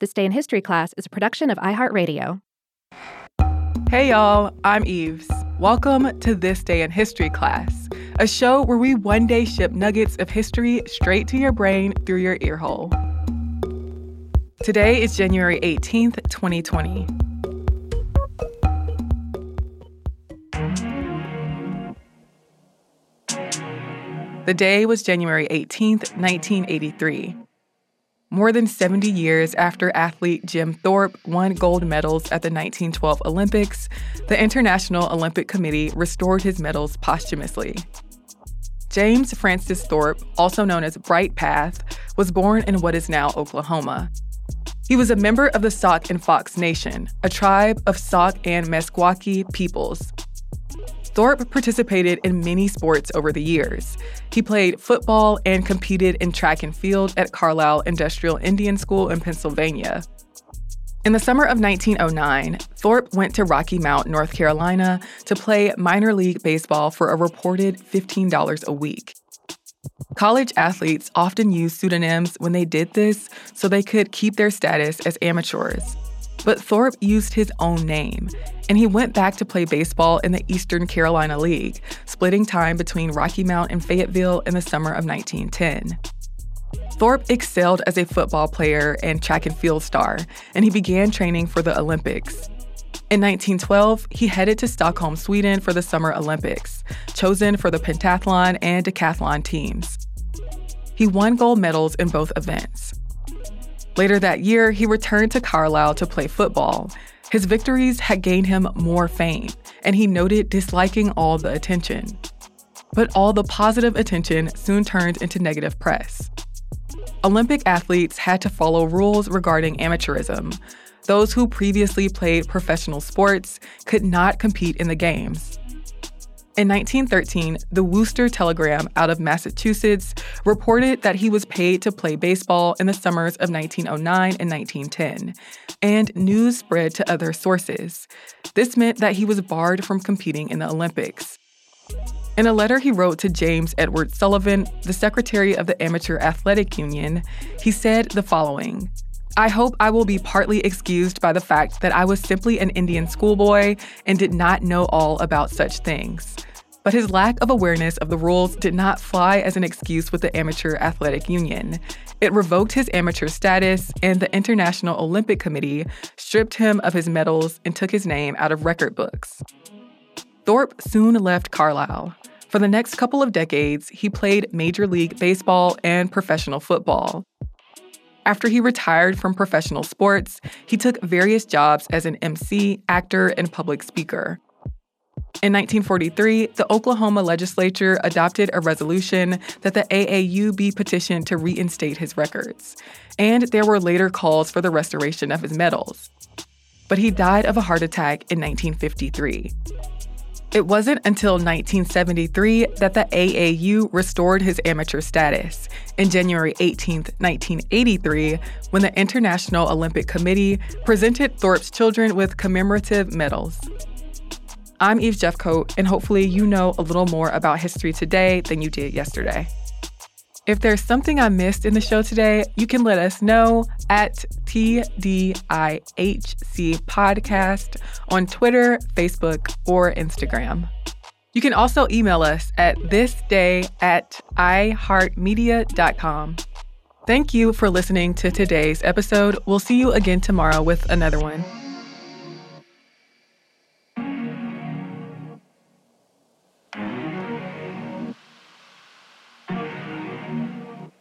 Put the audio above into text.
This Day in History class is a production of iHeartRadio. Hey, y'all, I'm Eves. Welcome to This Day in History class, a show where we one day ship nuggets of history straight to your brain through your earhole. Today is January 18th, 2020. The day was January 18th, 1983. More than 70 years after athlete Jim Thorpe won gold medals at the 1912 Olympics, the International Olympic Committee restored his medals posthumously. James Francis Thorpe, also known as Bright Path, was born in what is now Oklahoma. He was a member of the Sauk and Fox Nation, a tribe of Sauk and Meskwaki peoples Thorpe participated in many sports over the years. He played football and competed in track and field at Carlisle Industrial Indian School in Pennsylvania. In the summer of 1909, Thorpe went to Rocky Mount, North Carolina to play minor league baseball for a reported $15 a week. College athletes often used pseudonyms when they did this so they could keep their status as amateurs. But Thorpe used his own name, and he went back to play baseball in the Eastern Carolina League, splitting time between Rocky Mount and Fayetteville in the summer of 1910. Thorpe excelled as a football player and track and field star, and he began training for the Olympics. In 1912, he headed to Stockholm, Sweden for the Summer Olympics, chosen for the pentathlon and decathlon teams. He won gold medals in both events. Later that year, he returned to Carlisle to play football. His victories had gained him more fame, and he noted disliking all the attention. But all the positive attention soon turned into negative press. Olympic athletes had to follow rules regarding amateurism. Those who previously played professional sports could not compete in the games. In 1913, the Worcester Telegram out of Massachusetts reported that he was paid to play baseball in the summers of 1909 and 1910, and news spread to other sources. This meant that he was barred from competing in the Olympics. In a letter he wrote to James Edward Sullivan, the secretary of the Amateur Athletic Union, he said the following I hope I will be partly excused by the fact that I was simply an Indian schoolboy and did not know all about such things. But his lack of awareness of the rules did not fly as an excuse with the Amateur Athletic Union. It revoked his amateur status, and the International Olympic Committee stripped him of his medals and took his name out of record books. Thorpe soon left Carlisle. For the next couple of decades, he played Major League Baseball and professional football. After he retired from professional sports, he took various jobs as an MC, actor, and public speaker. In 1943, the Oklahoma legislature adopted a resolution that the AAU be petitioned to reinstate his records, and there were later calls for the restoration of his medals. But he died of a heart attack in 1953. It wasn't until 1973 that the AAU restored his amateur status, in January 18, 1983, when the International Olympic Committee presented Thorpe's children with commemorative medals. I'm Eves Jeffcoat, and hopefully, you know a little more about history today than you did yesterday. If there's something I missed in the show today, you can let us know at TDIHC Podcast on Twitter, Facebook, or Instagram. You can also email us at thisday at iheartmedia.com. Thank you for listening to today's episode. We'll see you again tomorrow with another one.